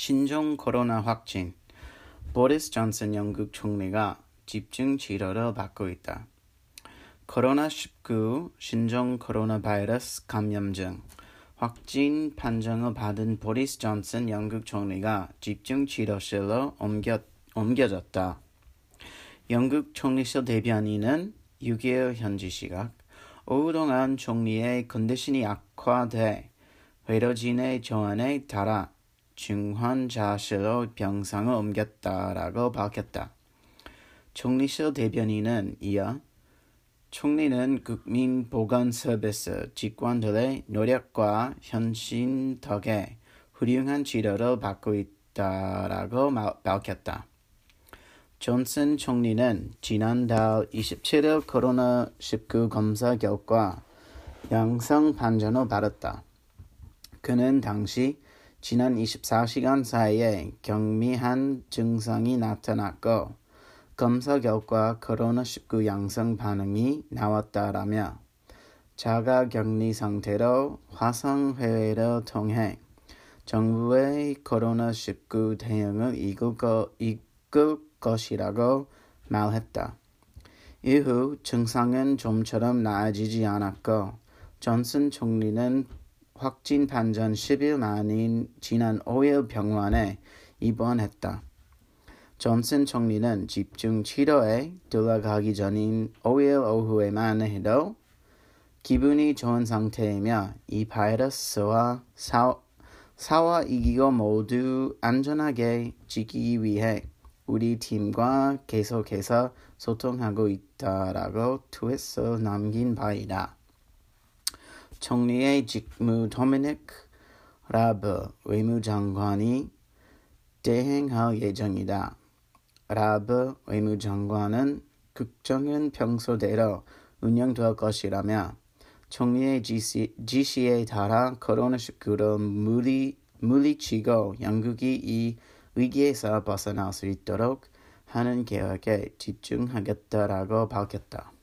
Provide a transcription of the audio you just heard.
신종 코로나 확진. 보리스 존슨 영국 총리가 집중 치료를 받고 있다. 코로나19 신종 코로나 바이러스 감염증 확진 판정을 받은 보리스 존슨 영국 총리가 집중 치료실로 옮겨, 옮겨졌다. 영국 총리실 대변인은 6일 현지 시각 오후 동안 총리의 컨디션이 악화돼 회로진의 조언에 따라 중환자실로 병상을 옮겼다라고 밝혔다. 총리실 대변인은 이어 총리는 국민보건서비스 직원들의 노력과 현신 덕에 훌륭한 치료를 받고 있다라고 밝혔다. 존슨 총리는 지난달 27일 코로나19 검사 결과 양성 판정을 받았다. 그는 당시 지난 24시간 사이에 경미한 증상이 나타났고 검사 결과 코로나19 양성 반응이 나왔다라며 자가 격리 상태로 화상회의를 통해 정부의 코로나19 대응을 이끌, 거, 이끌 것이라고 말했다. 이후 증상은 좀처럼 나아지지 않았고 존슨 총리는 확진 판정 10일 만인 지난 5일 병원에 입원했다. 존슨 총리는 집중 치료에 들어가기 전인 5일 오후에만 해도 기분이 좋은 상태이며 이 바이러스와 사, 사와 이기고 모두 안전하게 지키기 위해 우리 팀과 계속해서 소통하고 있다라고 트윗을 남긴 바이다. 총리의 직무 도미닉 라브 외무장관이 대행할 예정이다. 라브 외무장관은 국정은 평소대로 운영될 것이라며 총리의 지시, 지시에 따라 코로나19를 물리, 물리치고 영국이 이 위기에서 벗어날 수 있도록 하는 계획에 집중하겠다라고 밝혔다.